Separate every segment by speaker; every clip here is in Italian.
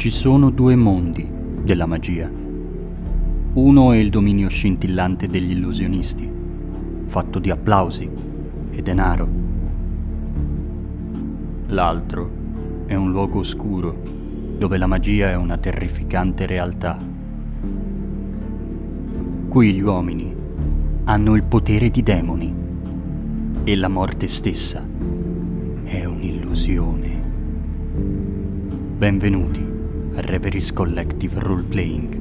Speaker 1: Ci sono due mondi della magia. Uno è il dominio scintillante degli illusionisti, fatto di applausi e denaro. L'altro è un luogo oscuro dove la magia è una terrificante realtà. Qui gli uomini hanno il potere di demoni e la morte stessa è un'illusione. Benvenuti Reveries Collective Role Playing.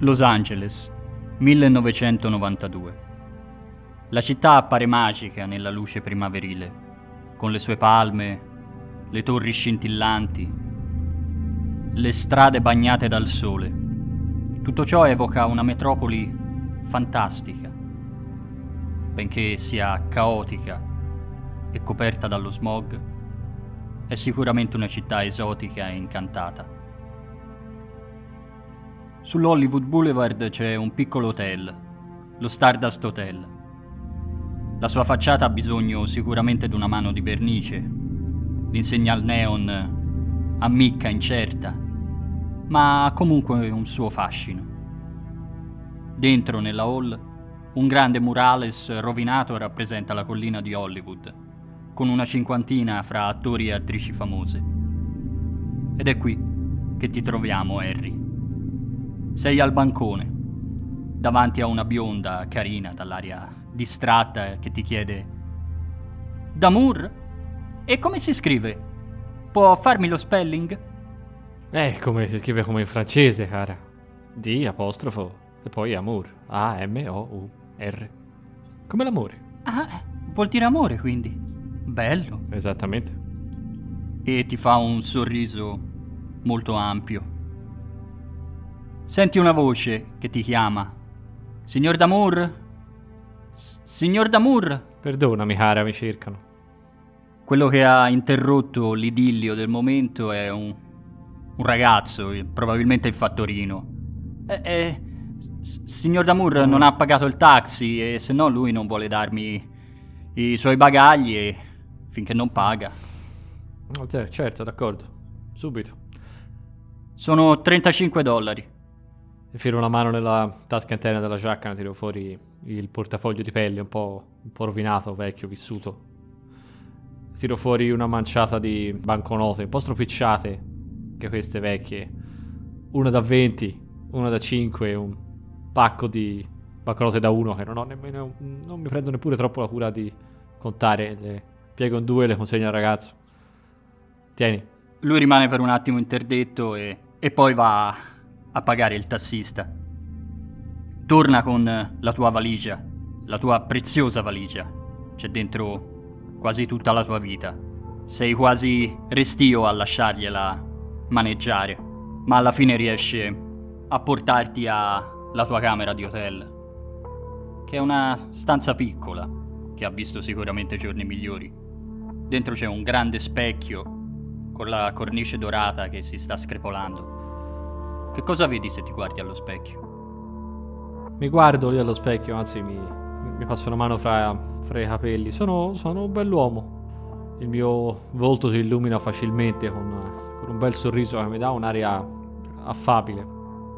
Speaker 1: Los Angeles, 1992. La città appare magica nella luce primaverile, con le sue palme, le torri scintillanti, le strade bagnate dal sole. Tutto ciò evoca una metropoli fantastica, benché sia caotica e coperta dallo smog, è sicuramente una città esotica e incantata. Sull'Hollywood Boulevard c'è un piccolo hotel, lo Stardust Hotel. La sua facciata ha bisogno sicuramente di una mano di vernice. L'insegna al neon ammicca incerta, ma ha comunque un suo fascino. Dentro, nella hall, un grande murales rovinato rappresenta la collina di Hollywood, con una cinquantina fra attori e attrici famose. Ed è qui che ti troviamo, Harry. Sei al bancone, davanti a una bionda carina dall'aria distratta che ti chiede Damour? E come si scrive? Può farmi lo spelling?
Speaker 2: Eh, come si scrive come in francese, cara. D apostrofo e poi amour. A-M-O-U-R. Come l'amore.
Speaker 1: Ah, vuol dire amore quindi. Bello.
Speaker 2: Esattamente.
Speaker 1: E ti fa un sorriso molto ampio. Senti una voce che ti chiama. Signor Damour? Signor Damour!
Speaker 2: Perdonami, cara, mi cercano.
Speaker 1: Quello che ha interrotto l'idillio del momento è un, un ragazzo, probabilmente il fattorino. Eh, eh, signor Damour non ha pagato il taxi e se no lui non vuole darmi i suoi bagagli e finché non paga.
Speaker 2: Certo, d'accordo. Subito.
Speaker 1: Sono 35 dollari.
Speaker 2: Infilo una mano nella tasca interna della giacca, ne tiro fuori il portafoglio di pelle un po', un po' rovinato, vecchio, vissuto. Tiro fuori una manciata di banconote, un po' stropicciate, che queste vecchie. Una da 20, una da 5, un pacco di banconote da 1 che non ho nemmeno. non mi prendo neppure troppo la cura di contare. Le piego in due e le consegno al ragazzo. Tieni.
Speaker 1: Lui rimane per un attimo interdetto e, e poi va a pagare il tassista. Torna con la tua valigia, la tua preziosa valigia. C'è dentro quasi tutta la tua vita. Sei quasi restio a lasciargliela maneggiare, ma alla fine riesce a portarti alla tua camera di hotel, che è una stanza piccola, che ha visto sicuramente giorni migliori. Dentro c'è un grande specchio con la cornice dorata che si sta screpolando. Che cosa vedi se ti guardi allo specchio?
Speaker 2: Mi guardo lì allo specchio, anzi mi, mi passo una mano fra, fra i capelli. Sono, sono, un bell'uomo. Il mio volto si illumina facilmente con, con un bel sorriso che mi dà un'aria affabile.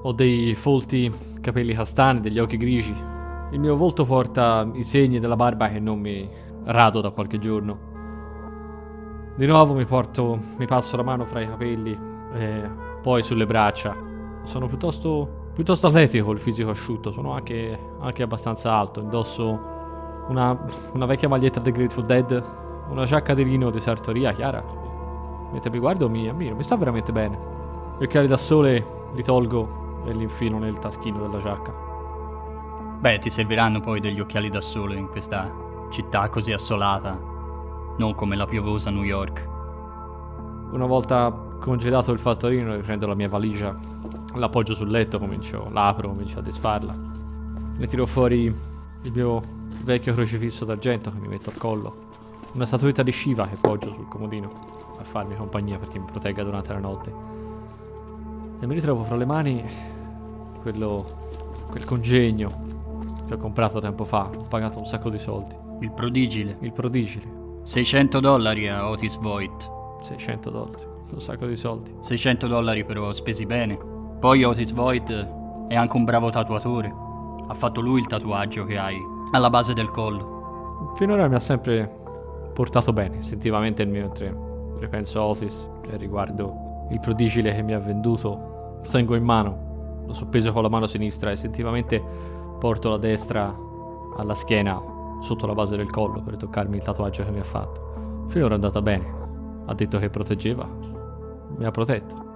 Speaker 2: Ho dei folti capelli castani, degli occhi grigi. Il mio volto porta i segni della barba che non mi rado da qualche giorno. Di nuovo mi porto, mi passo la mano fra i capelli e poi sulle braccia sono piuttosto, piuttosto atletico il fisico asciutto, sono anche, anche abbastanza alto, indosso una, una, vecchia maglietta del Grateful Dead, una giacca di lino di sartoria chiara. Mentre mi guardo mi ammiro, mi sta veramente bene. Gli occhiali da sole li tolgo e li infilo nel taschino della giacca.
Speaker 1: Beh, ti serviranno poi degli occhiali da sole in questa città così assolata, non come la piovosa New York.
Speaker 2: Una volta congelato il fattorino, riprendo la mia valigia l'appoggio sul letto, comincio, l'apro, comincio a disfarla. Ne tiro fuori il mio vecchio crocifisso d'argento che mi metto al collo, una statuetta di Shiva che poggio sul comodino a farmi compagnia perché mi protegga durante la notte. E mi ritrovo fra le mani quello, quel congegno che ho comprato tempo fa, ho pagato un sacco di soldi.
Speaker 1: Il prodigile.
Speaker 2: Il prodigile,
Speaker 1: 600 dollari a Otis Voigt.
Speaker 2: 600 dollari, un sacco di soldi.
Speaker 1: 600 dollari però spesi bene. Poi Otis Voigt è anche un bravo tatuatore. Ha fatto lui il tatuaggio che hai alla base del collo.
Speaker 2: Finora mi ha sempre portato bene, istintivamente il mio mentre ripenso a Otis riguardo il prodigile che mi ha venduto. Lo tengo in mano, l'ho soppeso con la mano sinistra e istintivamente porto la destra alla schiena sotto la base del collo per toccarmi il tatuaggio che mi ha fatto. Finora è andata bene. Ha detto che proteggeva. Mi ha protetto.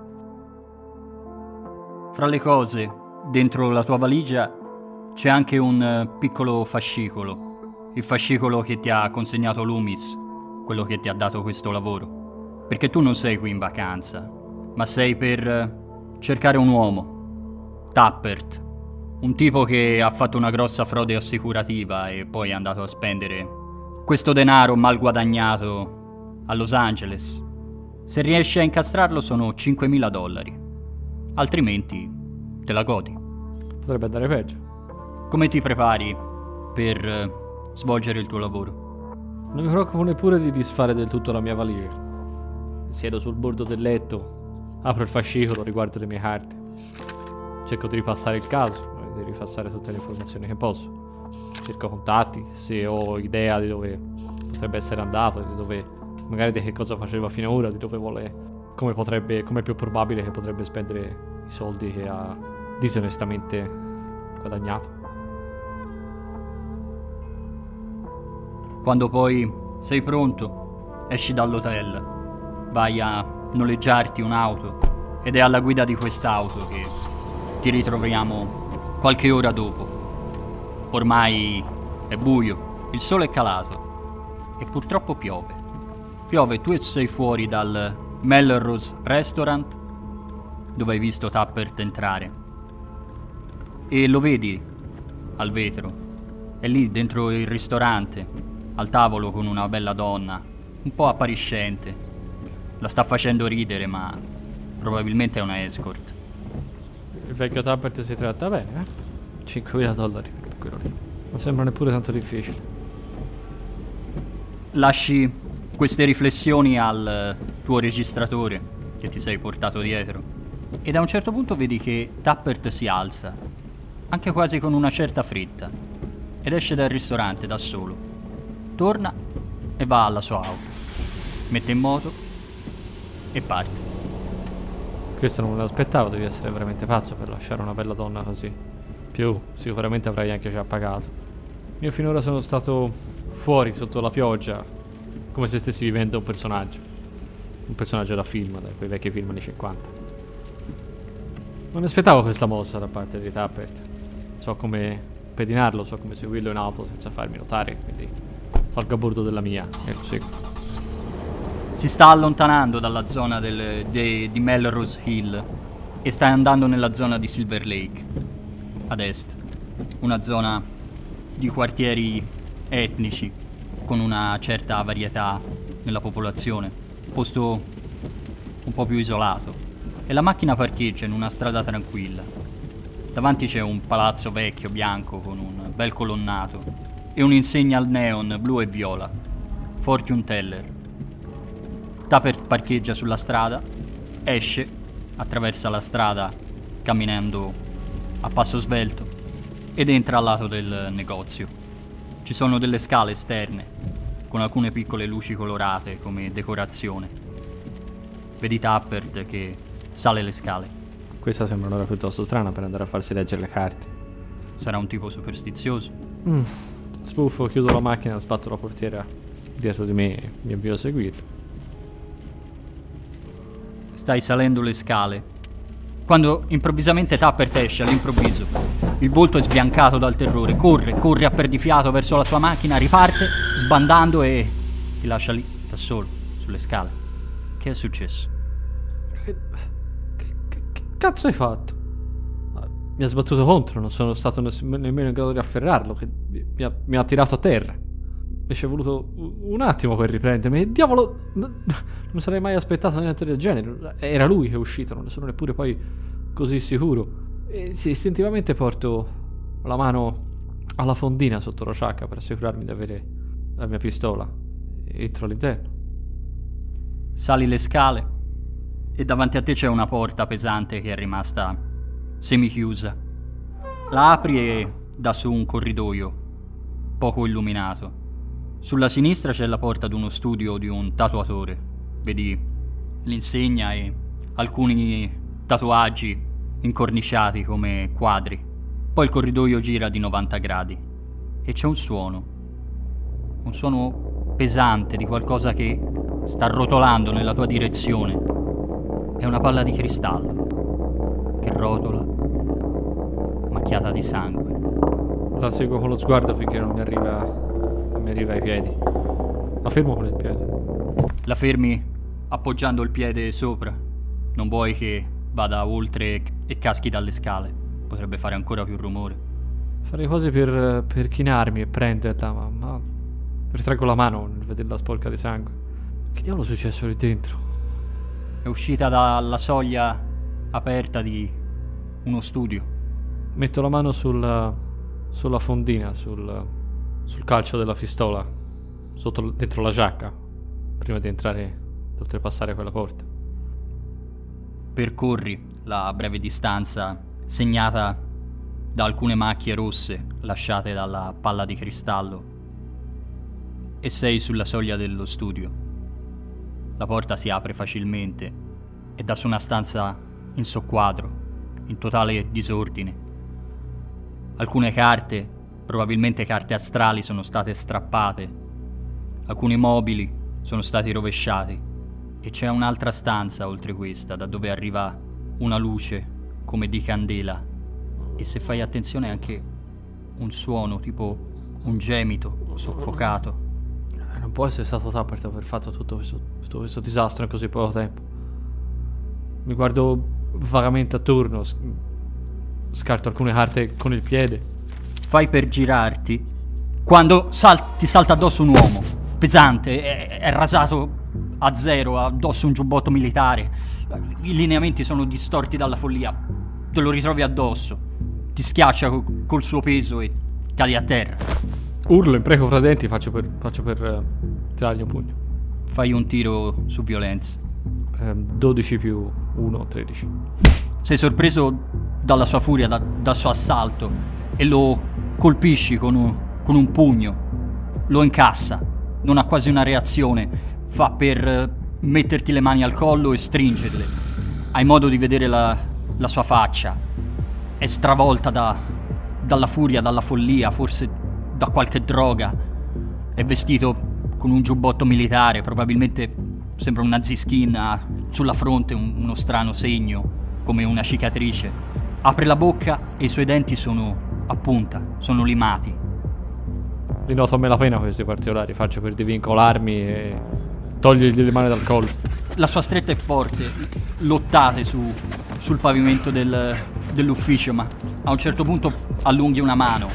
Speaker 1: Fra le cose, dentro la tua valigia c'è anche un eh, piccolo fascicolo. Il fascicolo che ti ha consegnato Loomis, quello che ti ha dato questo lavoro. Perché tu non sei qui in vacanza, ma sei per eh, cercare un uomo. Tappert. Un tipo che ha fatto una grossa frode assicurativa e poi è andato a spendere questo denaro mal guadagnato a Los Angeles. Se riesci a incastrarlo sono 5.000 dollari. Altrimenti te la godi.
Speaker 2: Potrebbe andare peggio.
Speaker 1: Come ti prepari per eh, svolgere il tuo lavoro?
Speaker 2: Non mi preoccupo neppure di disfare del tutto la mia valigia. Siedo sul bordo del letto, apro il fascicolo, riguardo le mie carte. Cerco di ripassare il caso, di ripassare tutte le informazioni che posso. Cerco contatti, se ho idea di dove potrebbe essere andato, di dove magari di che cosa faceva fino ad ora, di dove vuole, come potrebbe, come è più probabile che potrebbe spendere i soldi che ha disonestamente guadagnato.
Speaker 1: Quando poi sei pronto, esci dall'hotel, vai a noleggiarti un'auto ed è alla guida di quest'auto che ti ritroviamo qualche ora dopo. Ormai è buio, il sole è calato e purtroppo piove. Piove, tu sei fuori dal Melrose Restaurant dove hai visto Tappert entrare e lo vedi al vetro. È lì dentro il ristorante al tavolo con una bella donna, un po' appariscente. La sta facendo ridere, ma probabilmente è una escort.
Speaker 2: Il vecchio Tappert si tratta bene, eh? 5.000 dollari per quello lì. Non sembra neppure tanto difficile.
Speaker 1: Lasci queste riflessioni al tuo registratore che ti sei portato dietro. E da un certo punto vedi che Tappert si alza, anche quasi con una certa fretta, ed esce dal ristorante da solo torna e va alla sua auto. Mette in moto e parte.
Speaker 2: Questo non me lo aspettavo, devi essere veramente pazzo per lasciare una bella donna così. Più, sicuramente avrai anche già pagato. Io finora sono stato fuori sotto la pioggia, come se stessi vivendo un personaggio. Un personaggio da film, da quei vecchi film anni 50. Non aspettavo questa mossa da parte di Tappert. So come pedinarlo, so come seguirlo in auto senza farmi notare, quindi salgo a bordo della mia e lo seguo.
Speaker 1: Si sta allontanando dalla zona del, de, di Melrose Hill e sta andando nella zona di Silver Lake, ad est. Una zona di quartieri etnici con una certa varietà nella popolazione, posto un po' più isolato. E la macchina parcheggia in una strada tranquilla. Davanti c'è un palazzo vecchio bianco con un bel colonnato e un'insegna al neon blu e viola. Fortune Teller. Taper parcheggia sulla strada, esce, attraversa la strada camminando a passo svelto ed entra al lato del negozio. Ci sono delle scale esterne con alcune piccole luci colorate come decorazione. Vedi Tappert che sale le scale.
Speaker 2: Questa sembra un'ora piuttosto strana per andare a farsi leggere le carte.
Speaker 1: Sarà un tipo superstizioso.
Speaker 2: Mm. Sbuffo, chiudo la macchina, sbatto la portiera dietro di me e mi avvio a seguirlo.
Speaker 1: Stai salendo le scale. Quando improvvisamente Tappert esce all'improvviso. Il volto è sbiancato dal terrore. Corre, corre a perdifiato verso la sua macchina, riparte, sbandando e ti lascia lì, da solo, sulle scale. Che è successo?
Speaker 2: Che, che, che cazzo hai fatto? mi ha sbattuto contro, non sono stato ne- nemmeno in grado di afferrarlo, che mi ha, mi ha tirato a terra. Mi ci è voluto un attimo per riprendermi. Diavolo, non sarei mai aspettato niente del genere. Era lui che è uscito, non ne sono neppure poi così sicuro. E sì, istintivamente porto la mano alla fondina sotto la sciacca per assicurarmi di avere la mia pistola. Entro all'interno.
Speaker 1: Sali le scale e davanti a te c'è una porta pesante che è rimasta semichiusa. La apri e dà su un corridoio poco illuminato. Sulla sinistra c'è la porta di uno studio di un tatuatore. Vedi l'insegna e alcuni tatuaggi incorniciati come quadri. Poi il corridoio gira di 90 gradi e c'è un suono. Un suono pesante di qualcosa che sta rotolando nella tua direzione. È una palla di cristallo che rotola, macchiata di sangue.
Speaker 2: La seguo con lo sguardo finché non mi arriva, non mi arriva ai piedi. La fermo con il piede.
Speaker 1: La fermi appoggiando il piede sopra. Non vuoi che vada oltre e caschi dalle scale. Potrebbe fare ancora più rumore.
Speaker 2: Farei quasi per, per chinarmi e prenderla, ma, ma ritraggo la mano nel vederla sporca di sangue. Che diavolo è successo lì dentro?
Speaker 1: È uscita dalla soglia aperta di uno studio.
Speaker 2: Metto la mano sul, sulla fondina, sul, sul calcio della pistola, sotto, dentro la giacca, prima di entrare, di oltrepassare quella porta.
Speaker 1: Percorri la breve distanza segnata da alcune macchie rosse lasciate dalla palla di cristallo e sei sulla soglia dello studio. La porta si apre facilmente e da su una stanza in soqquadro, in totale disordine. Alcune carte, probabilmente carte astrali, sono state strappate. Alcuni mobili sono stati rovesciati e c'è un'altra stanza oltre questa, da dove arriva una luce come di candela. E se fai attenzione anche un suono, tipo un gemito soffocato.
Speaker 2: Eh, non può essere stato Tappert per aver fatto tutto questo, tutto questo disastro in così poco tempo. Mi guardo vagamente attorno, scarto alcune carte con il piede.
Speaker 1: Fai per girarti quando sal- ti salta addosso un uomo pesante, è, è rasato a zero, addosso un giubbotto militare. I lineamenti sono distorti dalla follia. Te lo ritrovi addosso. Ti schiaccia co- col suo peso e cadi a terra.
Speaker 2: Urlo, impreco fra denti, faccio per, faccio per uh, tirargli un pugno.
Speaker 1: Fai un tiro su violenza.
Speaker 2: Eh, 12 più 1, 13.
Speaker 1: Sei sorpreso dalla sua furia, da, dal suo assalto e lo colpisci con un, con un pugno. Lo incassa. Non ha quasi una reazione fa per eh, metterti le mani al collo e stringerle. Hai modo di vedere la, la sua faccia. È stravolta da, dalla furia, dalla follia, forse da qualche droga. È vestito con un giubbotto militare, probabilmente sembra un naziskin, ha sulla fronte un, uno strano segno, come una cicatrice. Apre la bocca e i suoi denti sono a punta, sono limati.
Speaker 2: Li noto a me la pena questi particolari, faccio per divincolarmi e Togliergli le mani dal collo.
Speaker 1: La sua stretta è forte, lottate su, sul pavimento del, dell'ufficio, ma a un certo punto allunghi una mano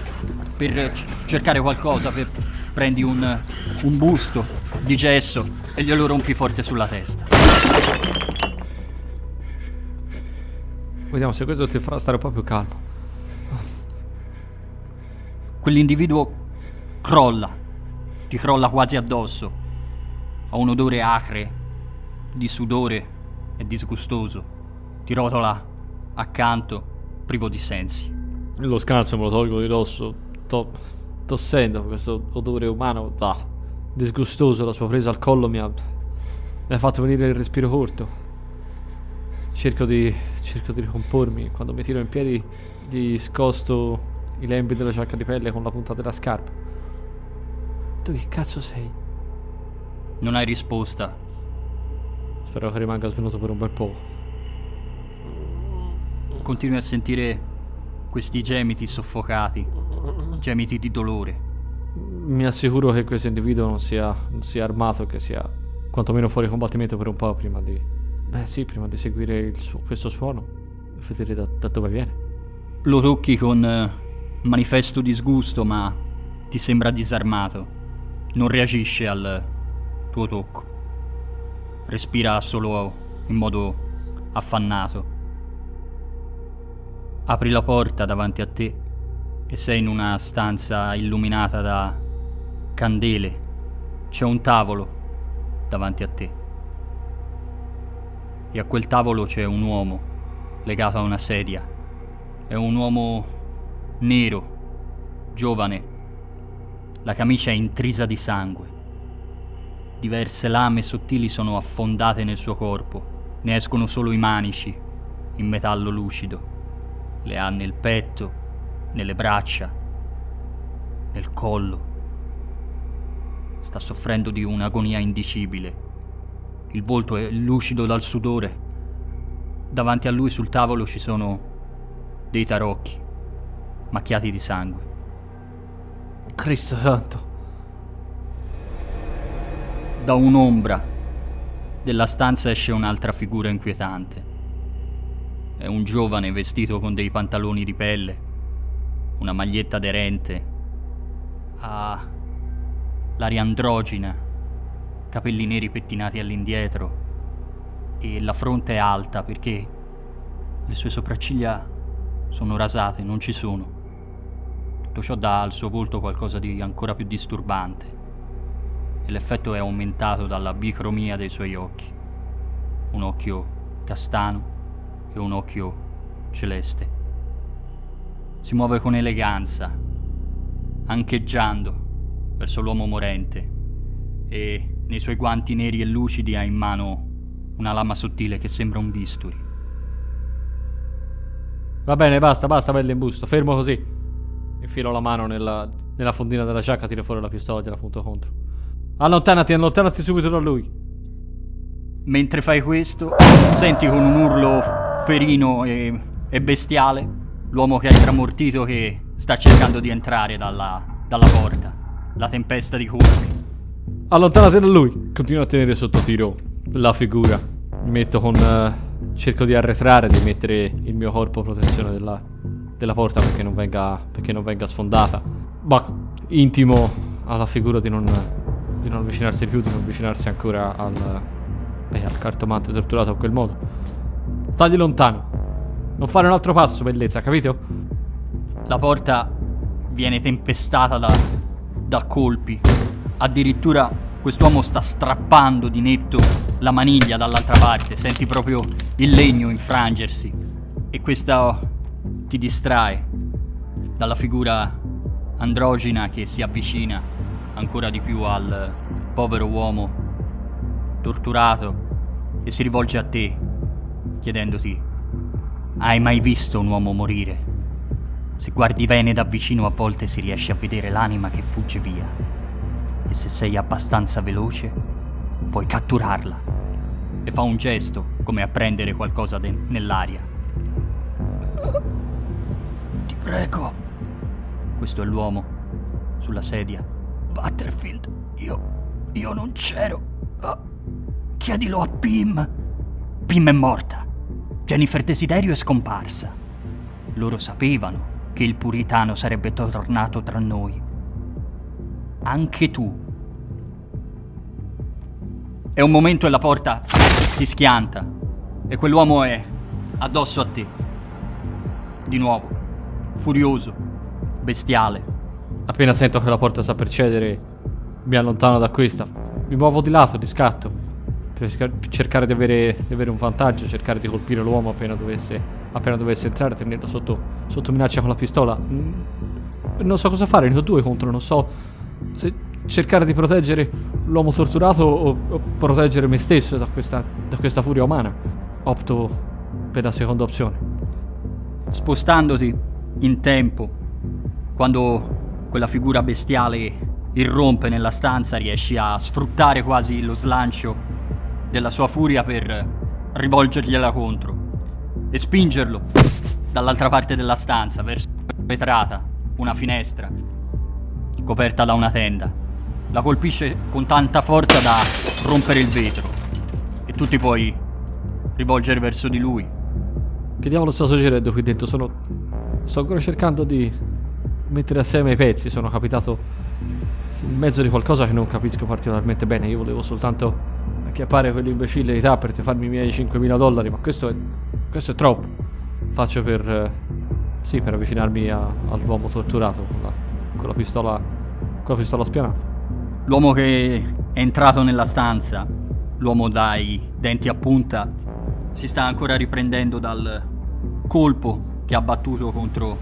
Speaker 1: per cercare qualcosa, per prendi un, un busto di gesso e glielo rompi forte sulla testa.
Speaker 2: Vediamo se questo ti farà stare un po' più calmo.
Speaker 1: Quell'individuo crolla, ti crolla quasi addosso ha un odore acre, di sudore e disgustoso. Ti rotola accanto, privo di sensi.
Speaker 2: Lo scalzo me lo tolgo di dosso, to- tossendo questo odore umano. Ah, disgustoso, la sua presa al collo mi ha, mi ha fatto venire il respiro corto. Cerco di, cerco di ricompormi. Quando mi tiro in piedi, gli scosto i lembi della giacca di pelle con la punta della scarpa. Tu che cazzo sei?
Speaker 1: Non hai risposta.
Speaker 2: Spero che rimanga svenuto per un bel po'.
Speaker 1: Continui a sentire questi gemiti soffocati, gemiti di dolore.
Speaker 2: Mi assicuro che questo individuo non sia, non sia armato, che sia quantomeno fuori combattimento per un po' prima di... Beh sì, prima di seguire su- questo suono e vedere da, da dove viene.
Speaker 1: lo tocchi con eh, manifesto disgusto, ma ti sembra disarmato. Non reagisce al tuo tocco. Respira solo in modo affannato. Apri la porta davanti a te e sei in una stanza illuminata da candele. C'è un tavolo davanti a te. E a quel tavolo c'è un uomo legato a una sedia. È un uomo nero, giovane. La camicia è intrisa di sangue. Diverse lame sottili sono affondate nel suo corpo. Ne escono solo i manici in metallo lucido. Le ha nel petto, nelle braccia, nel collo. Sta soffrendo di un'agonia indicibile. Il volto è lucido dal sudore. Davanti a lui sul tavolo ci sono dei tarocchi, macchiati di sangue.
Speaker 2: Cristo santo.
Speaker 1: Da un'ombra della stanza esce un'altra figura inquietante. È un giovane vestito con dei pantaloni di pelle, una maglietta aderente, ha l'aria androgina, capelli neri pettinati all'indietro e la fronte è alta perché le sue sopracciglia sono rasate, non ci sono. Tutto ciò dà al suo volto qualcosa di ancora più disturbante e l'effetto è aumentato dalla bicromia dei suoi occhi. Un occhio castano e un occhio celeste. Si muove con eleganza, ancheggiando verso l'uomo morente e nei suoi guanti neri e lucidi ha in mano una lama sottile che sembra un bisturi.
Speaker 2: Va bene, basta, basta, pelle in busto. Fermo così. Infilo la mano nella, nella fondina della giacca, tiro fuori la pistola e gliela punto contro. Allontanati, allontanati subito da lui.
Speaker 1: Mentre fai questo, senti con un urlo ferino e, e bestiale l'uomo che hai tramortito che sta cercando di entrare dalla, dalla porta. La tempesta di colpi.
Speaker 2: Allontanati da lui. Continuo a tenere sotto tiro la figura. Mi metto con... Uh, cerco di arretrare, di mettere il mio corpo a protezione della, della porta perché non, venga, perché non venga sfondata. Ma intimo alla figura di non, di non avvicinarsi più, di non avvicinarsi ancora al, beh, al cartomante torturato a quel modo. Stagli lontano. Non fare un altro passo, bellezza, capito?
Speaker 1: La porta viene tempestata da, da colpi. Addirittura quest'uomo sta strappando di netto la maniglia dall'altra parte. Senti proprio il legno infrangersi. E questa ti distrae dalla figura androgina che si avvicina ancora di più al povero uomo torturato e si rivolge a te chiedendoti hai mai visto un uomo morire? Se guardi bene da vicino a volte si riesce a vedere l'anima che fugge via e se sei abbastanza veloce puoi catturarla e fa un gesto come a prendere qualcosa de- nell'aria Prego. Questo è l'uomo. Sulla sedia. Butterfield, io. io non c'ero. Oh. Chiedilo a Pim. Pim è morta. Jennifer Desiderio è scomparsa. Loro sapevano che il puritano sarebbe tornato tra noi. Anche tu. È un momento e la porta si schianta. E quell'uomo è addosso a te. Di nuovo furioso, bestiale.
Speaker 2: Appena sento che la porta sta per cedere, mi allontano da questa. Mi muovo di lato, di scatto, per cercare di avere, di avere un vantaggio, cercare di colpire l'uomo appena dovesse, appena dovesse entrare, tenerlo sotto, sotto minaccia con la pistola. Mm, non so cosa fare, ne ho due contro, non so se cercare di proteggere l'uomo torturato o, o proteggere me stesso da questa, da questa furia umana. Opto per la seconda opzione.
Speaker 1: Spostandoti in tempo, quando quella figura bestiale irrompe nella stanza, riesci a sfruttare quasi lo slancio della sua furia per rivolgergliela contro e spingerlo dall'altra parte della stanza verso vetrata, una finestra coperta da una tenda. La colpisce con tanta forza da rompere il vetro e tu ti puoi rivolgere verso di lui.
Speaker 2: Che diavolo sta succedendo qui dentro? Sono sto ancora cercando di mettere assieme i pezzi. Sono capitato in mezzo di qualcosa che non capisco particolarmente bene. Io volevo soltanto acchiappare quell'imbecille di Tappert e farmi i miei 5.000 dollari, ma questo è, questo è troppo. Faccio per... Eh, sì, per avvicinarmi a, all'uomo torturato con la, con la pistola... con la pistola spianata.
Speaker 1: L'uomo che è entrato nella stanza, l'uomo dai denti a punta, si sta ancora riprendendo dal colpo che ha battuto contro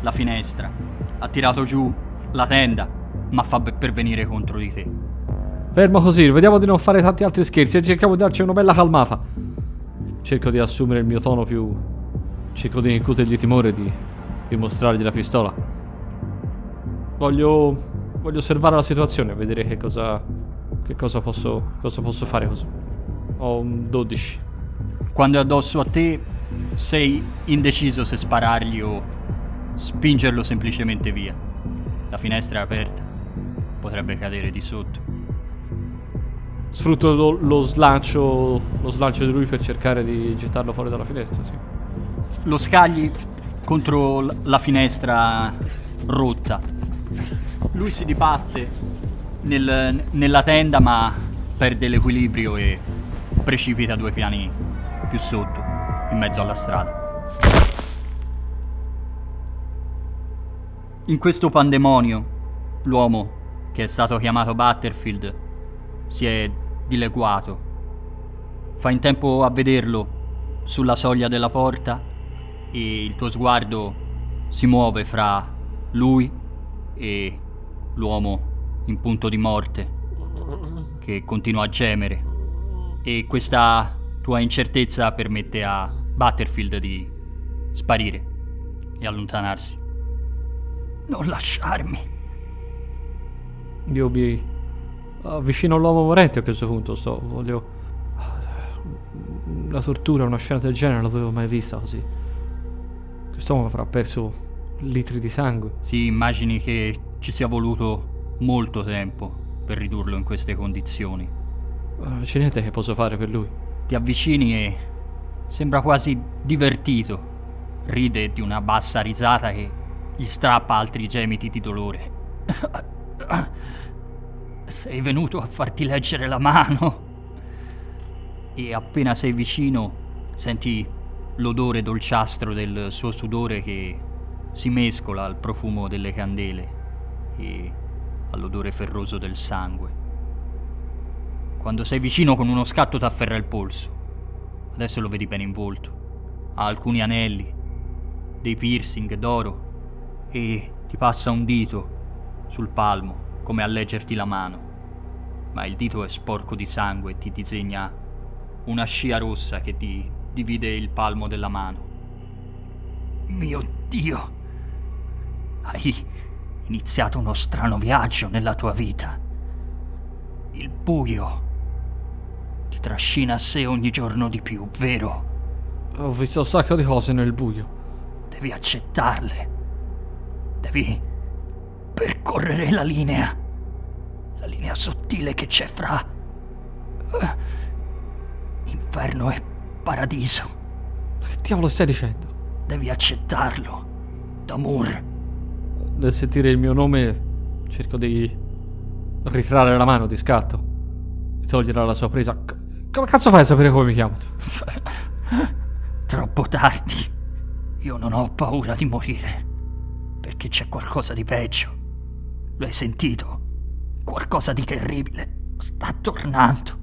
Speaker 1: la finestra. Ha tirato giù la tenda, ma fa per venire contro di te.
Speaker 2: Fermo così, vediamo di non fare tanti altri scherzi e cerchiamo di darci una bella calmata. Cerco di assumere il mio tono più... Cerco di incutergli timore di, di mostrargli la pistola. Voglio voglio osservare la situazione, vedere che cosa, che cosa, posso, cosa posso fare così. Ho un 12.
Speaker 1: Quando è addosso a te, sei indeciso se sparargli o spingerlo semplicemente via. La finestra è aperta, potrebbe cadere di sotto.
Speaker 2: Sfrutto lo, lo, slancio, lo slancio di lui per cercare di gettarlo fuori dalla finestra, sì.
Speaker 1: Lo scagli contro la finestra rotta lui si dibatte nel, nella tenda ma perde l'equilibrio e precipita due piani più sotto, in mezzo alla strada. In questo pandemonio, l'uomo che è stato chiamato Butterfield si è dileguato. Fa in tempo a vederlo sulla soglia della porta e il tuo sguardo si muove fra lui e l'uomo in punto di morte, che continua a gemere. E questa tua incertezza permette a Butterfield di sparire e allontanarsi. Non lasciarmi.
Speaker 2: Io mi avvicino all'uomo morente a questo punto. Sto, voglio. La tortura, una scena del genere, non l'avevo mai vista così. Quest'uomo avrà perso litri di sangue.
Speaker 1: Sì, immagini che ci sia voluto molto tempo per ridurlo in queste condizioni.
Speaker 2: Non c'è niente che posso fare per lui.
Speaker 1: Ti avvicini e sembra quasi divertito. Ride di una bassa risata che gli strappa altri gemiti di dolore. Sei venuto a farti leggere la mano. E appena sei vicino senti l'odore dolciastro del suo sudore che si mescola al profumo delle candele e all'odore ferroso del sangue. Quando sei vicino con uno scatto ti afferra il polso. Adesso lo vedi bene in volto. Ha alcuni anelli, dei piercing d'oro e ti passa un dito sul palmo come a leggerti la mano. Ma il dito è sporco di sangue e ti disegna una scia rossa che ti divide il palmo della mano. Mio Dio! Hai iniziato uno strano viaggio nella tua vita. Il buio ti trascina a sé ogni giorno di più, vero?
Speaker 2: Ho visto un sacco di cose nel buio.
Speaker 1: Devi accettarle. Devi percorrere la linea. La linea sottile che c'è fra uh, inferno e paradiso.
Speaker 2: Che diavolo stai dicendo?
Speaker 1: Devi accettarlo. D'amore
Speaker 2: nel sentire il mio nome cerco di ritrarre la mano di scatto e toglierla la sua presa. come cazzo fai a sapere come mi chiamo?
Speaker 1: Troppo tardi. Io non ho paura di morire. Perché c'è qualcosa di peggio. Lo hai sentito? Qualcosa di terribile. Sta tornando.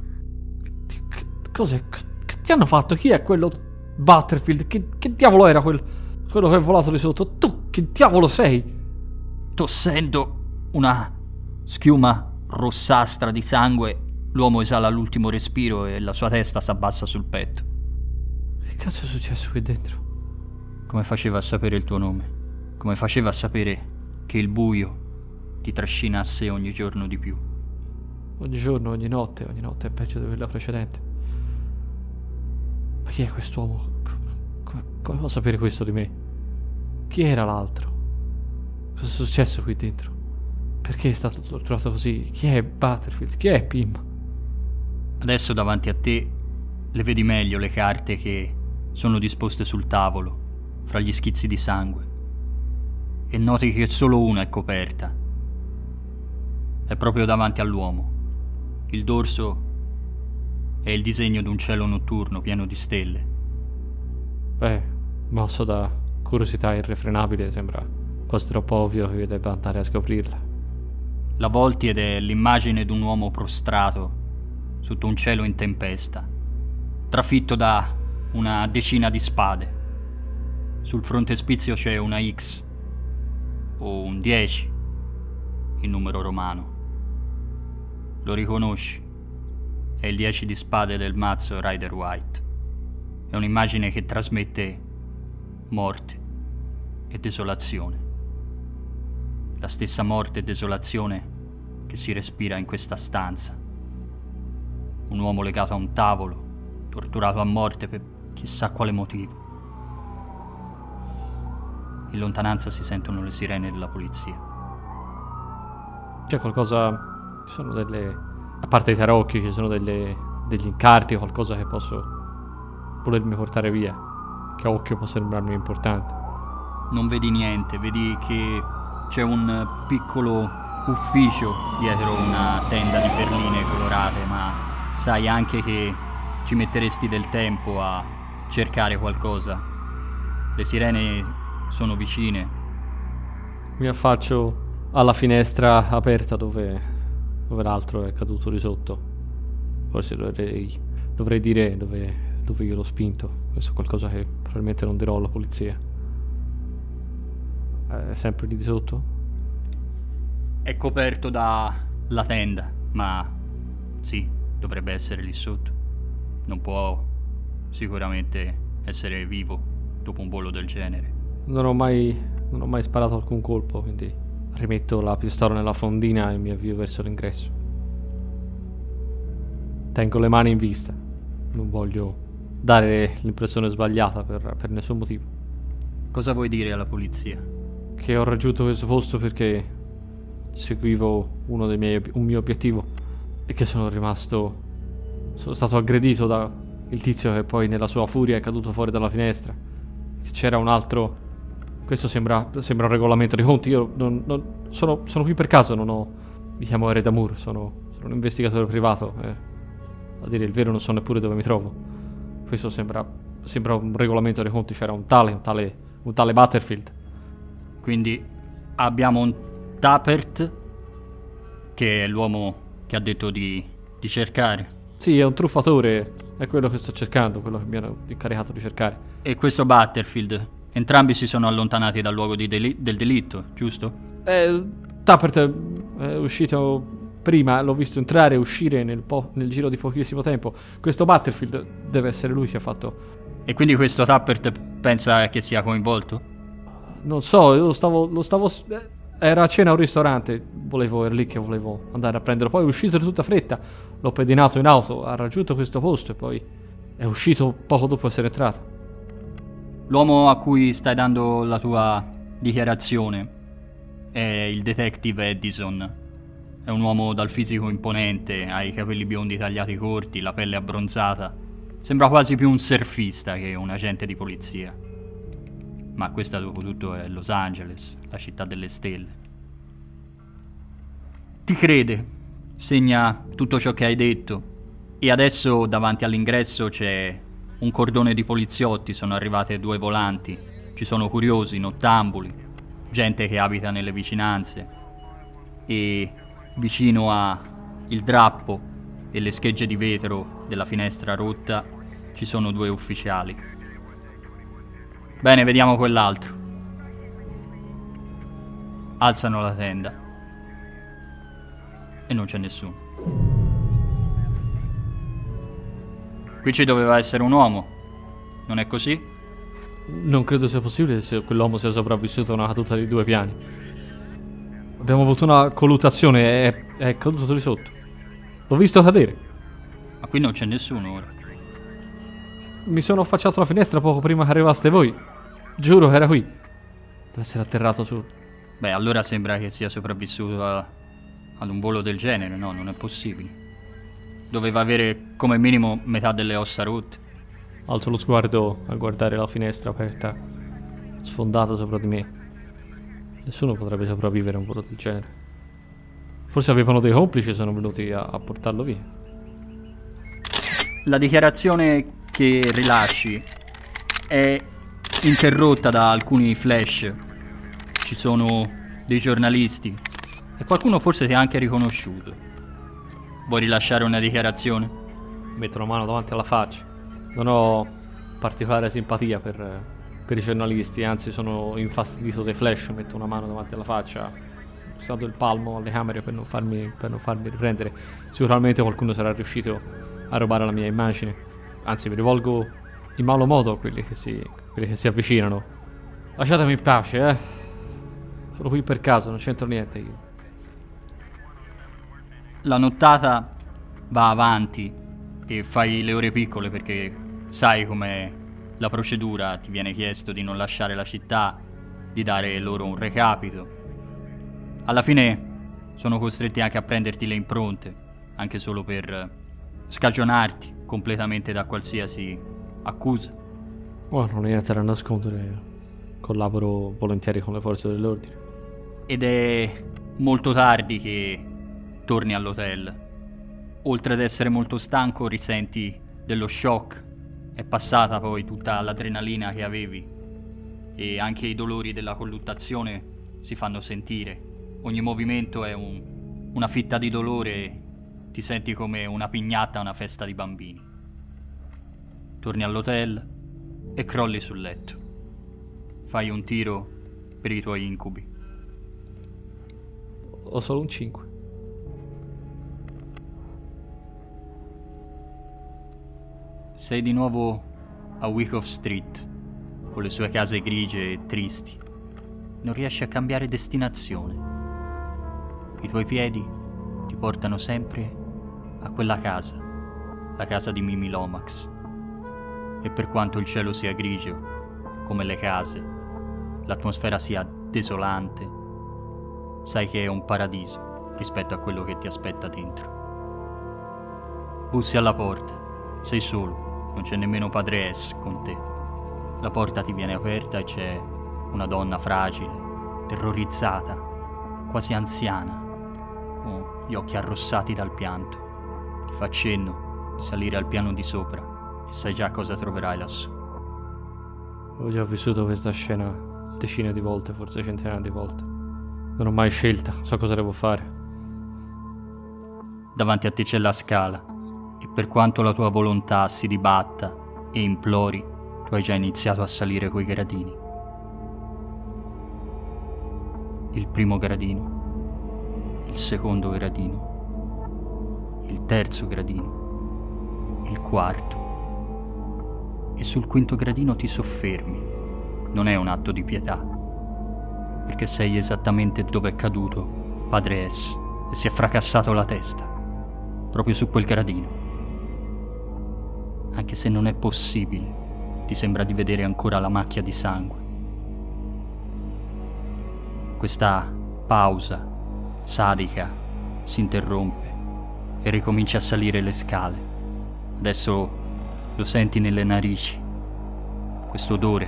Speaker 2: Cos'è? Che ti hanno fatto? Chi è quello Butterfield? Che, che diavolo era quel, quello che è volato di sotto? Tu che diavolo sei?
Speaker 1: Tossendo una schiuma rossastra di sangue, l'uomo esala l'ultimo respiro e la sua testa si abbassa sul petto.
Speaker 2: Che cazzo è successo qui dentro?
Speaker 1: Come faceva a sapere il tuo nome? Come faceva a sapere che il buio ti trascina a sé ogni giorno di più?
Speaker 2: Ogni giorno, ogni notte, ogni notte è peggio di quella precedente. Ma chi è quest'uomo? Come, come può sapere questo di me? Chi era l'altro? Cosa è successo qui dentro? Perché è stato torturato così? Chi è Butterfield? Chi è Pim?
Speaker 1: Adesso davanti a te le vedi meglio le carte che sono disposte sul tavolo, fra gli schizzi di sangue. E noti che solo una è coperta. È proprio davanti all'uomo. Il dorso è il disegno di un cielo notturno pieno di stelle.
Speaker 2: Beh, mosso da curiosità irrefrenabile, sembra quasi troppo ovvio che io debba andare a scoprirla.
Speaker 1: La volti ed è l'immagine di un uomo prostrato sotto un cielo in tempesta, trafitto da una decina di spade. Sul frontespizio c'è una X o un 10, il numero romano. Lo riconosci? È il 10 di spade del mazzo Rider White. È un'immagine che trasmette morte e desolazione. La stessa morte e desolazione che si respira in questa stanza. Un uomo legato a un tavolo, torturato a morte per chissà quale motivo. In lontananza si sentono le sirene della polizia.
Speaker 2: C'è qualcosa. Ci sono delle. A parte i tarocchi, ci sono delle, degli incarti, qualcosa che posso volermi portare via. Che a occhio può sembrarmi importante.
Speaker 1: Non vedi niente, vedi che c'è un piccolo ufficio dietro una tenda di perline colorate, ma sai anche che ci metteresti del tempo a cercare qualcosa. Le sirene sono vicine.
Speaker 2: Mi affaccio alla finestra aperta dove, dove l'altro è caduto di sotto. Forse dovrei, dovrei dire dove, dove io l'ho spinto. Questo è qualcosa che probabilmente non dirò alla polizia. È sempre lì di sotto?
Speaker 1: È coperto dalla tenda, ma sì, dovrebbe essere lì sotto. Non può sicuramente essere vivo dopo un volo del genere.
Speaker 2: Non ho mai, non ho mai sparato alcun colpo, quindi rimetto la pistola nella fondina e mi avvio verso l'ingresso. Tengo le mani in vista. Non voglio dare l'impressione sbagliata per, per nessun motivo.
Speaker 1: Cosa vuoi dire alla polizia?
Speaker 2: Che ho raggiunto questo posto perché seguivo uno dei miei, un mio obiettivo e che sono rimasto... Sono stato aggredito da il tizio che poi nella sua furia è caduto fuori dalla finestra. C'era un altro... Questo sembra, sembra un regolamento di conti. Io non, non, sono, sono, qui per caso, non ho... Mi chiamo Ered Amour, sono, sono un investigatore privato. Eh. A dire il vero non so neppure dove mi trovo. Questo sembra, sembra un regolamento dei conti. C'era un tale, un tale, un tale Butterfield.
Speaker 1: Quindi abbiamo un Tappert, che è l'uomo che ha detto di, di cercare.
Speaker 2: Sì, è un truffatore, è quello che sto cercando, quello che mi hanno incaricato di cercare.
Speaker 1: E questo Butterfield, entrambi si sono allontanati dal luogo deli- del delitto, giusto?
Speaker 2: Eh, Tappert è uscito prima, l'ho visto entrare e uscire nel, po- nel, giro di pochissimo tempo. Questo Butterfield deve essere lui che ha fatto.
Speaker 1: E quindi questo Tappert pensa che sia coinvolto?
Speaker 2: Non so, io lo stavo. Lo stavo eh, era a cena a un ristorante, volevo, era lì che volevo andare a prenderlo. Poi è uscito di tutta fretta, l'ho pedinato in auto, ha raggiunto questo posto e poi è uscito poco dopo essere entrato.
Speaker 1: L'uomo a cui stai dando la tua dichiarazione è il detective Edison. È un uomo dal fisico imponente, ha i capelli biondi tagliati corti, la pelle abbronzata. Sembra quasi più un surfista che un agente di polizia. Ma questa dopo tutto è Los Angeles, la città delle stelle. Ti crede, segna tutto ciò che hai detto. E adesso davanti all'ingresso c'è un cordone di poliziotti, sono arrivate due volanti. Ci sono curiosi, nottambuli, gente che abita nelle vicinanze. E vicino a il drappo e le schegge di vetro della finestra rotta ci sono due ufficiali. Bene, vediamo quell'altro. Alzano la tenda. E non c'è nessuno. Qui ci doveva essere un uomo. Non è così?
Speaker 2: Non credo sia possibile se quell'uomo sia sopravvissuto a una caduta di due piani. Abbiamo avuto una colluttazione è, è caduto di sotto. L'ho visto cadere.
Speaker 1: Ma qui non c'è nessuno ora.
Speaker 2: Mi sono affacciato alla finestra poco prima che arrivaste voi. Giuro che era qui. Deve essere atterrato su.
Speaker 1: Beh, allora sembra che sia sopravvissuto a, ad un volo del genere, no? Non è possibile. Doveva avere come minimo metà delle ossa rotte.
Speaker 2: Alzo lo sguardo a guardare la finestra aperta, sfondata sopra di me. Nessuno potrebbe sopravvivere a un volo del genere. Forse avevano dei complici e sono venuti a, a portarlo via.
Speaker 1: La dichiarazione che rilasci è interrotta da alcuni flash. Ci sono dei giornalisti e qualcuno forse ti ha anche riconosciuto. Vuoi rilasciare una dichiarazione?
Speaker 2: Metto la mano davanti alla faccia. Non ho particolare simpatia per, per i giornalisti, anzi sono infastidito dai flash, metto una mano davanti alla faccia, usato il palmo alle camere per non, farmi, per non farmi riprendere. Sicuramente qualcuno sarà riuscito a rubare la mia immagine. Anzi, mi rivolgo in malo modo a quelli che si, quelli che si avvicinano. Lasciatemi in pace, eh. Sono qui per caso, non c'entro niente io.
Speaker 1: La nottata va avanti e fai le ore piccole perché sai com'è la procedura, ti viene chiesto di non lasciare la città, di dare loro un recapito. Alla fine sono costretti anche a prenderti le impronte, anche solo per scagionarti completamente da qualsiasi accusa.
Speaker 2: Oh, non ho niente da nascondere. Collaboro volentieri con le forze dell'ordine.
Speaker 1: Ed è molto tardi che torni all'hotel. Oltre ad essere molto stanco, risenti dello shock. È passata poi tutta l'adrenalina che avevi e anche i dolori della colluttazione si fanno sentire. Ogni movimento è un- una fitta di dolore, ti senti come una pignata a una festa di bambini. Torni all'hotel e crolli sul letto. Fai un tiro per i tuoi incubi.
Speaker 2: Ho solo un 5.
Speaker 1: Sei di nuovo a Wyckoff Street, con le sue case grigie e tristi. Non riesci a cambiare destinazione. I tuoi piedi ti portano sempre a quella casa, la casa di Mimi Lomax. E per quanto il cielo sia grigio, come le case, l'atmosfera sia desolante, sai che è un paradiso rispetto a quello che ti aspetta dentro. Bussi alla porta, sei solo, non c'è nemmeno padre S con te. La porta ti viene aperta e c'è una donna fragile, terrorizzata, quasi anziana, con gli occhi arrossati dal pianto. Ti fa cenno di salire al piano di sopra e sai già cosa troverai lassù.
Speaker 2: Ho già vissuto questa scena decine di volte, forse centinaia di volte. Non ho mai scelta, so cosa devo fare.
Speaker 1: Davanti a te c'è la scala e per quanto la tua volontà si dibatta e implori, tu hai già iniziato a salire coi gradini. Il primo gradino, il secondo gradino, il terzo gradino, il quarto. E sul quinto gradino ti soffermi. Non è un atto di pietà, perché sei esattamente dove è caduto Padre S e si è fracassato la testa, proprio su quel gradino. Anche se non è possibile, ti sembra di vedere ancora la macchia di sangue. Questa pausa sadica si interrompe e ricominci a salire le scale. Adesso lo senti nelle narici. Questo odore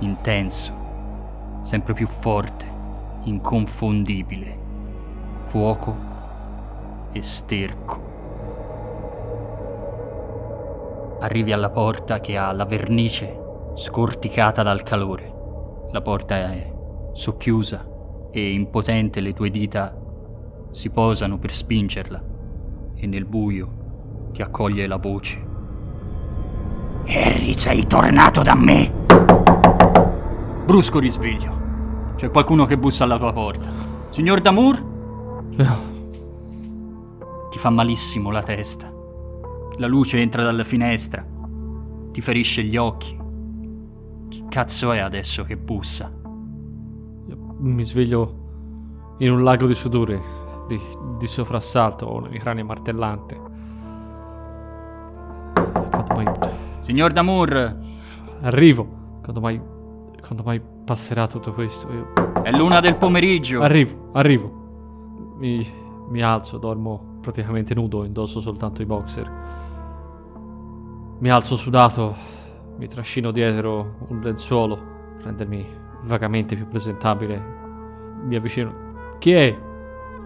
Speaker 1: intenso, sempre più forte, inconfondibile. Fuoco e sterco. Arrivi alla porta che ha la vernice scorticata dal calore. La porta è socchiusa e impotente le tue dita si posano per spingerla e nel buio ti accoglie la voce. Harry, sei tornato da me! Brusco risveglio. C'è qualcuno che bussa alla tua porta. Signor Damour?
Speaker 2: No,
Speaker 1: Ti fa malissimo la testa. La luce entra dalla finestra. Ti ferisce gli occhi. Chi cazzo è adesso che bussa?
Speaker 2: mi sveglio in un lago di sudore, di, di soprassalto, ho un'emicrania martellante. Quando mai...
Speaker 1: Signor Damour,
Speaker 2: Arrivo. Quando mai... Quando mai passerà tutto questo? Io...
Speaker 1: è l'una del pomeriggio.
Speaker 2: Arrivo, arrivo. Mi, mi alzo, dormo praticamente nudo, indosso soltanto i boxer. Mi alzo sudato, mi trascino dietro un lenzuolo, per rendermi vagamente più presentabile. mi avvicino. Chi è?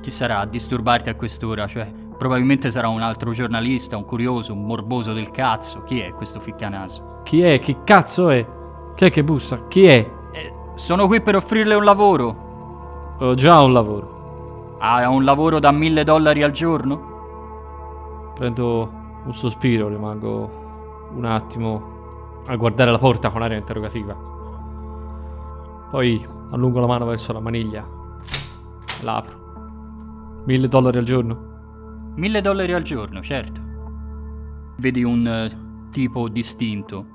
Speaker 1: Chi sarà a disturbarti a quest'ora? Cioè, probabilmente sarà un altro giornalista, un curioso, un morboso del cazzo. Chi è questo ficcanaso?
Speaker 2: Chi è? Chi cazzo è? Chi è che bussa? Chi è?
Speaker 1: Eh, sono qui per offrirle un lavoro.
Speaker 2: Ho già un lavoro.
Speaker 1: Ha un lavoro da mille dollari al giorno?
Speaker 2: Prendo un sospiro, rimango un attimo a guardare la porta con aria interrogativa. Poi allungo la mano verso la maniglia. L'apro. Mille dollari al giorno?
Speaker 1: Mille dollari al giorno, certo. Vedi un uh, tipo distinto,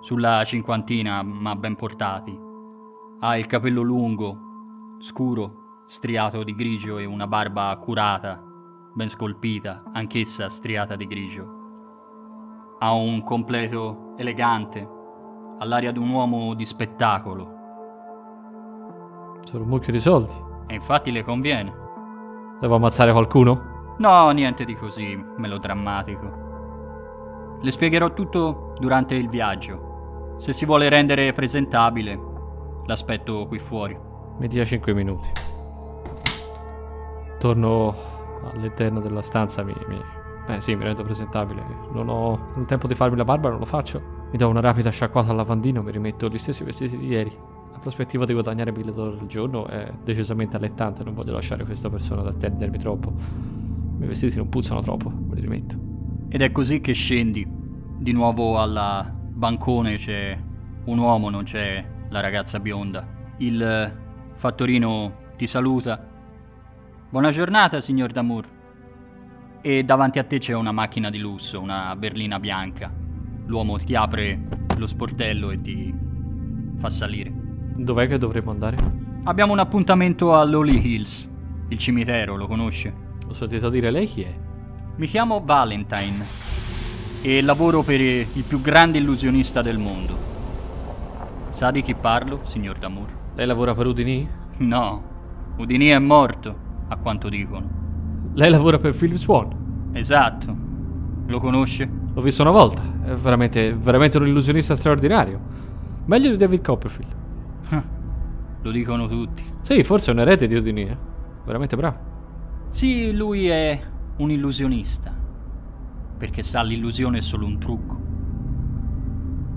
Speaker 1: sulla cinquantina, ma ben portati. Ha il capello lungo, scuro, striato di grigio e una barba curata, ben scolpita, anch'essa striata di grigio. Ha un completo elegante, all'aria di un uomo di spettacolo.
Speaker 2: Sono un mucchio di soldi.
Speaker 1: E infatti le conviene.
Speaker 2: Devo ammazzare qualcuno?
Speaker 1: No, niente di così melodrammatico. Le spiegherò tutto durante il viaggio. Se si vuole rendere presentabile, l'aspetto qui fuori.
Speaker 2: Mi dia 5 minuti. Torno all'interno della stanza, mi, mi... Beh sì, mi rendo presentabile. Non ho il tempo di farmi la barba, non lo faccio. Mi do una rapida sciacquata al lavandino, mi rimetto gli stessi vestiti di ieri. La prospettiva di guadagnare 1000 dollari al giorno è decisamente allettante, non voglio lasciare questa persona ad attendermi troppo. I miei vestiti non puzzano troppo, me li rimetto.
Speaker 1: Ed è così che scendi. Di nuovo alla bancone c'è un uomo, non c'è la ragazza bionda. Il fattorino ti saluta. Buona giornata, signor Damour. E davanti a te c'è una macchina di lusso, una berlina bianca. L'uomo ti apre lo sportello e ti fa salire.
Speaker 2: Dov'è che dovremmo andare?
Speaker 1: Abbiamo un appuntamento a Lowly Hills. Il cimitero, lo conosce?
Speaker 2: Ho sentito dire lei chi è?
Speaker 1: Mi chiamo Valentine e lavoro per il più grande illusionista del mondo. Sa di chi parlo, signor Damour?
Speaker 2: Lei lavora per Udini?
Speaker 1: No, Udini è morto, a quanto dicono.
Speaker 2: Lei lavora per Philip Swan?
Speaker 1: Esatto. Lo conosce?
Speaker 2: L'ho visto una volta. È veramente, veramente un illusionista straordinario. Meglio di David Copperfield.
Speaker 1: Lo dicono tutti.
Speaker 2: Sì, forse è un erede di Udini, eh. Veramente bravo.
Speaker 1: Sì, lui è un illusionista. Perché sa l'illusione è solo un trucco.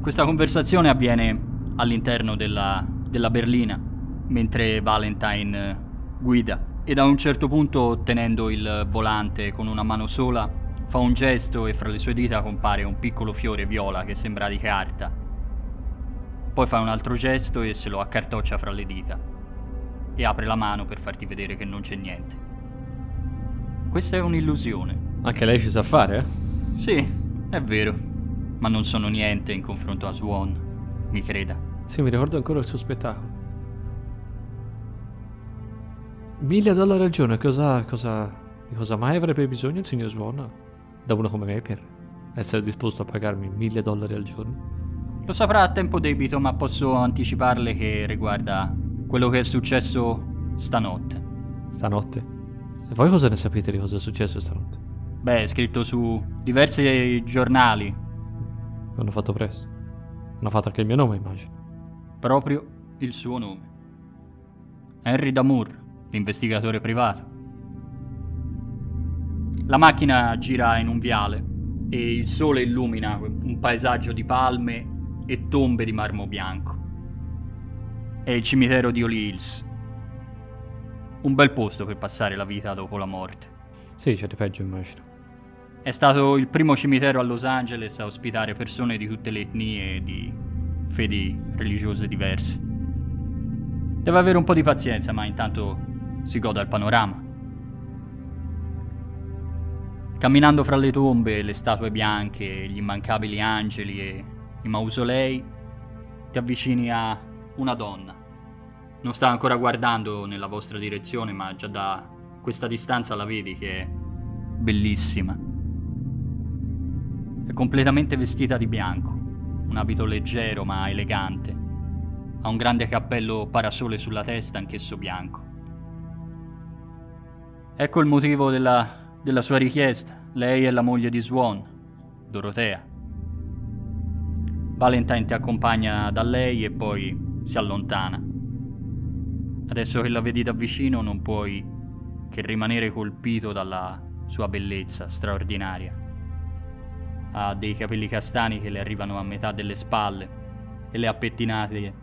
Speaker 1: Questa conversazione avviene all'interno della, della berlina, mentre Valentine guida e da un certo punto, tenendo il volante con una mano sola, fa un gesto e fra le sue dita compare un piccolo fiore viola che sembra di carta poi fa un altro gesto e se lo accartoccia fra le dita. E apre la mano per farti vedere che non c'è niente. Questa è un'illusione.
Speaker 2: Anche lei ci sa fare, eh?
Speaker 1: Sì, è vero. Ma non sono niente in confronto a Swan, mi creda.
Speaker 2: Sì, mi ricordo ancora il suo spettacolo. Mille dollari al giorno, cosa, cosa, di cosa mai avrebbe bisogno il signor Swan? Da uno come me per essere disposto a pagarmi mille dollari al giorno?
Speaker 1: Lo saprà a tempo debito, ma posso anticiparle che riguarda quello che è successo stanotte.
Speaker 2: Stanotte? E voi cosa ne sapete di cosa è successo stanotte?
Speaker 1: Beh, è scritto su diversi giornali.
Speaker 2: Hanno fatto presto. Hanno fatto anche il mio nome, immagino.
Speaker 1: Proprio il suo nome. Henry Damour, l'investigatore privato. La macchina gira in un viale e il sole illumina un paesaggio di palme e tombe di marmo bianco. È il cimitero di Oli Hills. Un bel posto per passare la vita dopo la morte.
Speaker 2: Sì, c'è di peggio, immagino.
Speaker 1: È stato il primo cimitero a Los Angeles a ospitare persone di tutte le etnie e di fedi religiose diverse. Deve avere un po' di pazienza, ma intanto si goda il panorama. Camminando fra le tombe, le statue bianche, gli immancabili angeli e i mausolei, ti avvicini a una donna. Non sta ancora guardando nella vostra direzione, ma già da questa distanza la vedi che è bellissima. È completamente vestita di bianco, un abito leggero ma elegante. Ha un grande cappello parasole sulla testa, anch'esso bianco. Ecco il motivo della, della sua richiesta. Lei è la moglie di Swan, Dorotea. Valentine ti accompagna da lei e poi si allontana. Adesso che la vedi da vicino non puoi che rimanere colpito dalla sua bellezza straordinaria. Ha dei capelli castani che le arrivano a metà delle spalle e le ha pettinate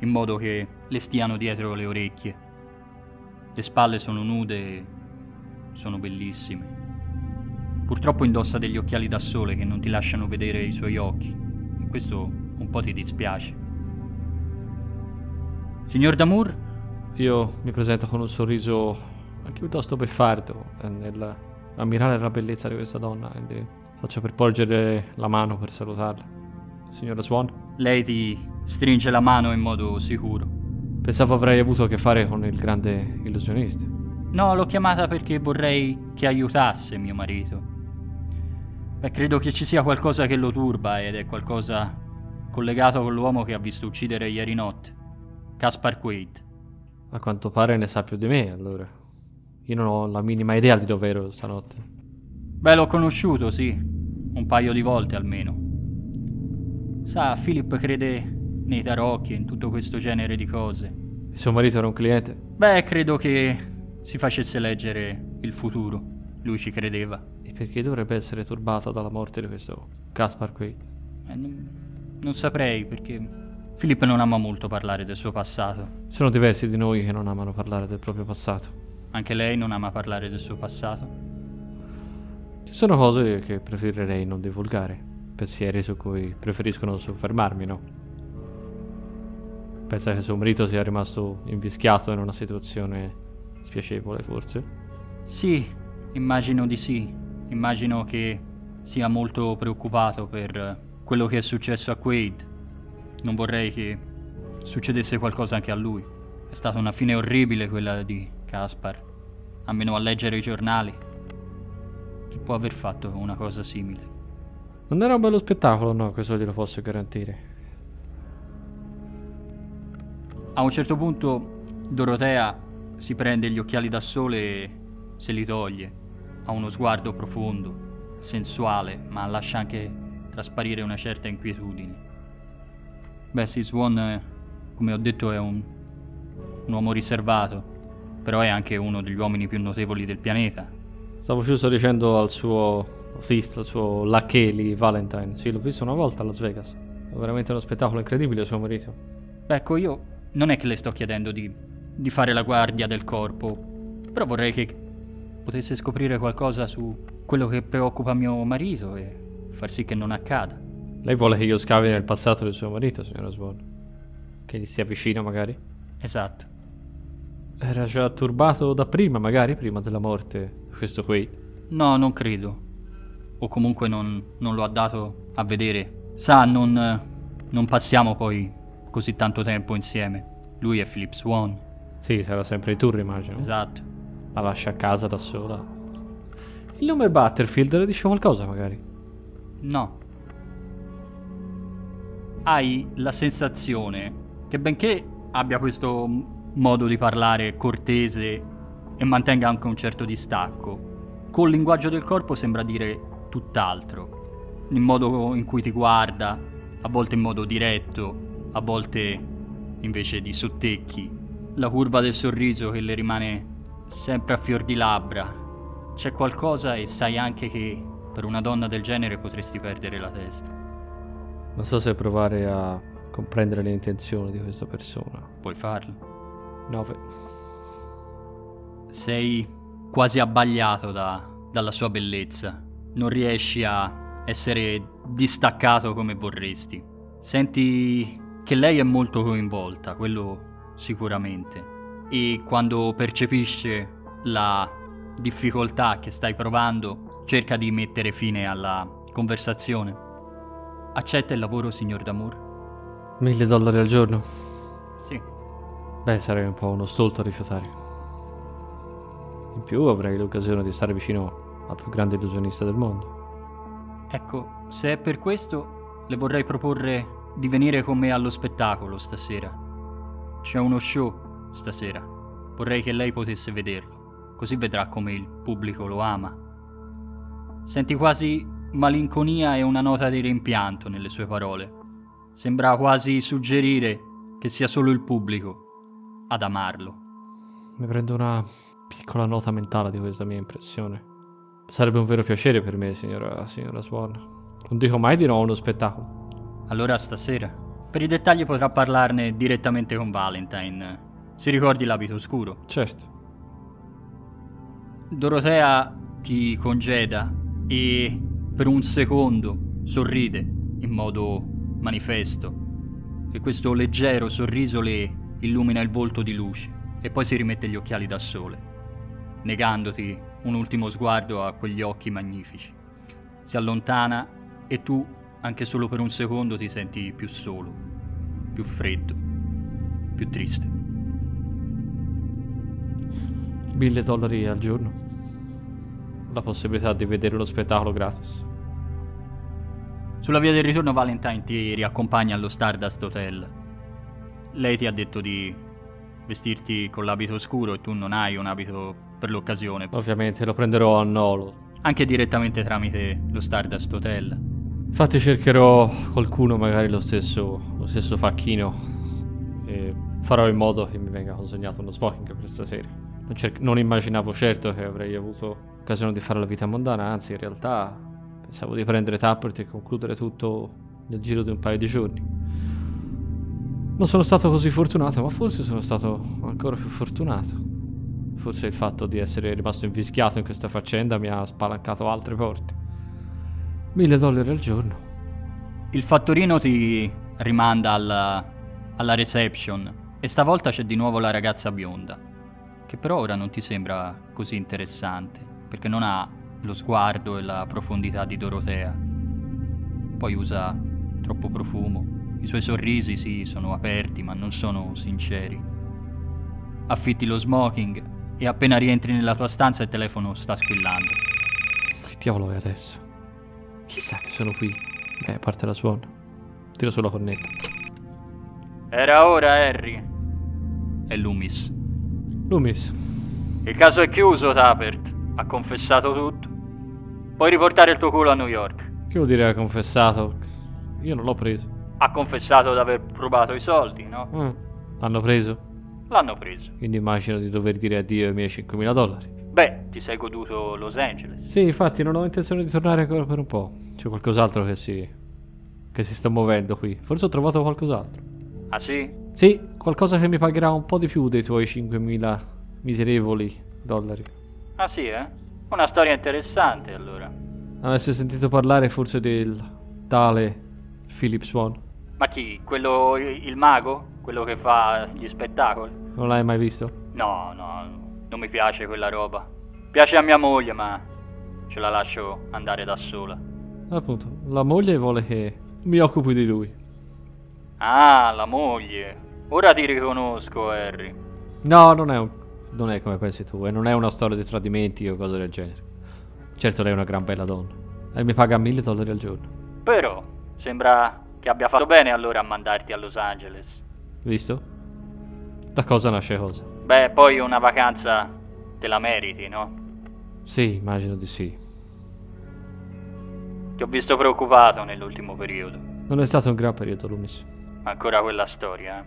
Speaker 1: in modo che le stiano dietro le orecchie. Le spalle sono nude sono bellissime. Purtroppo indossa degli occhiali da sole che non ti lasciano vedere i suoi occhi e questo un po' ti dispiace. Signor Damour?
Speaker 2: Io mi presento con un sorriso anche piuttosto beffardo eh, nel ammirare la bellezza di questa donna e le faccio per porgere la mano per salutarla. Signora Swan?
Speaker 1: Lei ti stringe la mano in modo sicuro.
Speaker 2: Pensavo avrei avuto a che fare con il grande illusionista.
Speaker 1: No, l'ho chiamata perché vorrei che aiutasse mio marito. Beh, credo che ci sia qualcosa che lo turba ed è qualcosa collegato con l'uomo che ha visto uccidere ieri notte, Caspar Quaid.
Speaker 2: A quanto pare ne sa più di me, allora. Io non ho la minima idea di dove ero stanotte.
Speaker 1: Beh, l'ho conosciuto, sì, un paio di volte almeno. Sa, Philip crede nei tarocchi e in tutto questo genere di cose.
Speaker 2: E suo marito era un cliente?
Speaker 1: Beh, credo che si facesse leggere il futuro. Lui ci credeva.
Speaker 2: E perché dovrebbe essere turbato dalla morte di questo Caspar Quaid?
Speaker 1: Eh, non, non saprei perché Philip non ama molto parlare del suo passato.
Speaker 2: Sono diversi di noi che non amano parlare del proprio passato.
Speaker 1: Anche lei non ama parlare del suo passato?
Speaker 2: Ci sono cose che preferirei non divulgare, pensieri su cui preferisco non soffermarmi, no? Pensa che suo marito sia rimasto invischiato in una situazione spiacevole, forse?
Speaker 1: Sì, immagino di sì. Immagino che sia molto preoccupato per quello che è successo a Quaid. Non vorrei che succedesse qualcosa anche a lui. È stata una fine orribile quella di Caspar. Almeno a leggere i giornali. Chi può aver fatto una cosa simile?
Speaker 2: Non era un bello spettacolo, no, questo glielo posso garantire.
Speaker 1: A un certo punto Dorotea si prende gli occhiali da sole e se li toglie. Ha uno sguardo profondo, sensuale, ma lascia anche trasparire una certa inquietudine. Bessie Swan, come ho detto, è un, un uomo riservato, però è anche uno degli uomini più notevoli del pianeta.
Speaker 2: Stavo giusto dicendo al suo autista, al suo Lacheli Valentine. Sì, l'ho visto una volta a Las Vegas. È veramente uno spettacolo incredibile suo marito.
Speaker 1: Ecco, io non è che le sto chiedendo di, di fare la guardia del corpo, però vorrei che potesse scoprire qualcosa su quello che preoccupa mio marito e far sì che non accada.
Speaker 2: Lei vuole che io scavi nel passato del suo marito, signora Swan? Che gli stia vicino, magari?
Speaker 1: Esatto.
Speaker 2: Era già turbato da prima, magari, prima della morte questo qui?
Speaker 1: No, non credo. O comunque non, non lo ha dato a vedere. Sa, non, non passiamo poi così tanto tempo insieme. Lui è Philip Swan.
Speaker 2: Sì, sarà sempre il tour, immagino.
Speaker 1: Esatto.
Speaker 2: La lascia a casa da sola. Il nome Butterfield le dice qualcosa, magari?
Speaker 1: No. Hai la sensazione che benché abbia questo modo di parlare cortese e mantenga anche un certo distacco, col linguaggio del corpo sembra dire tutt'altro. Il modo in cui ti guarda, a volte in modo diretto, a volte invece di sottecchi, la curva del sorriso che le rimane sempre a fior di labbra. C'è qualcosa e sai anche che per una donna del genere potresti perdere la testa.
Speaker 2: Non so se provare a comprendere le intenzioni di questa persona.
Speaker 1: Puoi farlo.
Speaker 2: 9.
Speaker 1: Sei quasi abbagliato da, dalla sua bellezza. Non riesci a essere distaccato come vorresti. Senti che lei è molto coinvolta, quello sicuramente. E quando percepisce la difficoltà che stai provando, cerca di mettere fine alla conversazione. Accetta il lavoro, signor Damour?
Speaker 2: Mille dollari al giorno?
Speaker 1: Sì.
Speaker 2: Beh, sarei un po' uno stolto a rifiutare. In più avrei l'occasione di stare vicino al più grande illusionista del mondo.
Speaker 1: Ecco, se è per questo, le vorrei proporre di venire con me allo spettacolo stasera. C'è uno show stasera. Vorrei che lei potesse vederlo, così vedrà come il pubblico lo ama. Senti quasi malinconia e una nota di rimpianto nelle sue parole. Sembra quasi suggerire che sia solo il pubblico ad amarlo.
Speaker 2: Mi prendo una piccola nota mentale di questa mia impressione. Sarebbe un vero piacere per me, signora, signora Swan. Non dico mai di no a uno spettacolo.
Speaker 1: Allora stasera. Per i dettagli potrà parlarne direttamente con Valentine. Si ricordi l'abito scuro?
Speaker 2: Certo.
Speaker 1: Dorotea ti congeda e per un secondo sorride in modo manifesto e questo leggero sorriso le illumina il volto di luce e poi si rimette gli occhiali da sole, negandoti un ultimo sguardo a quegli occhi magnifici. Si allontana e tu, anche solo per un secondo, ti senti più solo, più freddo, più triste.
Speaker 2: Mille dollari al giorno. La possibilità di vedere lo spettacolo gratis.
Speaker 1: Sulla via del ritorno Valentine ti riaccompagna allo Stardust Hotel. Lei ti ha detto di vestirti con l'abito scuro e tu non hai un abito per l'occasione.
Speaker 2: Ovviamente lo prenderò a nolo.
Speaker 1: Anche direttamente tramite lo Stardust Hotel.
Speaker 2: Infatti cercherò qualcuno, magari lo stesso, lo stesso facchino, e farò in modo che mi venga consegnato uno smoking per stasera. Non, cer- non immaginavo certo che avrei avuto occasione di fare la vita mondana, anzi in realtà pensavo di prendere Tappert e concludere tutto nel giro di un paio di giorni. Non sono stato così fortunato, ma forse sono stato ancora più fortunato. Forse il fatto di essere rimasto invischiato in questa faccenda mi ha spalancato altre porte. Mille dollari al giorno.
Speaker 1: Il fattorino ti rimanda alla, alla reception e stavolta c'è di nuovo la ragazza bionda, che però ora non ti sembra così interessante, perché non ha lo sguardo e la profondità di Dorotea. Poi usa troppo profumo. I suoi sorrisi sì, sono aperti, ma non sono sinceri. Affitti lo smoking e appena rientri nella tua stanza il telefono sta squillando.
Speaker 2: Che diavolo è adesso? Chissà che sono qui. Beh, a parte la suona. Tiro sulla cornetta.
Speaker 1: Era ora, Harry. È Loomis.
Speaker 2: Loomis.
Speaker 1: Il caso è chiuso, Tappert. Ha confessato tutto. Puoi riportare il tuo culo a New York.
Speaker 2: Che vuol dire ha confessato? Io non l'ho preso.
Speaker 1: Ha confessato di aver rubato i soldi, no?
Speaker 2: Mm. L'hanno preso?
Speaker 1: L'hanno preso.
Speaker 2: Quindi immagino di dover dire addio ai miei 5.000 dollari.
Speaker 1: Beh, ti sei goduto Los Angeles.
Speaker 2: Sì, infatti non ho intenzione di tornare ancora per un po'. C'è qualcos'altro che si... che si sta muovendo qui. Forse ho trovato qualcos'altro.
Speaker 1: Ah sì?
Speaker 2: Sì, qualcosa che mi pagherà un po' di più dei tuoi 5.000 miserevoli dollari.
Speaker 1: Ah sì, eh? Una storia interessante, allora.
Speaker 2: Avessi sentito parlare forse del tale Philip Swan.
Speaker 1: Ma chi? Quello, il mago? Quello che fa gli spettacoli?
Speaker 2: Non l'hai mai visto?
Speaker 1: No, no, non mi piace quella roba. Piace a mia moglie, ma ce la lascio andare da sola.
Speaker 2: Appunto, la moglie vuole che mi occupi di lui.
Speaker 1: Ah, la moglie. Ora ti riconosco, Harry.
Speaker 2: No, non è, un, non è come pensi tu, e non è una storia di tradimenti o cose del genere. Certo, lei è una gran bella donna. E mi paga mille dollari al giorno.
Speaker 1: Però, sembra che abbia fatto bene allora a mandarti a Los Angeles.
Speaker 2: Visto? Da cosa nasce cosa?
Speaker 1: Beh, poi una vacanza te la meriti, no?
Speaker 2: Sì, immagino di sì.
Speaker 1: Ti ho visto preoccupato nell'ultimo periodo.
Speaker 2: Non è stato un gran periodo, Loomis.
Speaker 1: Ancora quella storia, eh?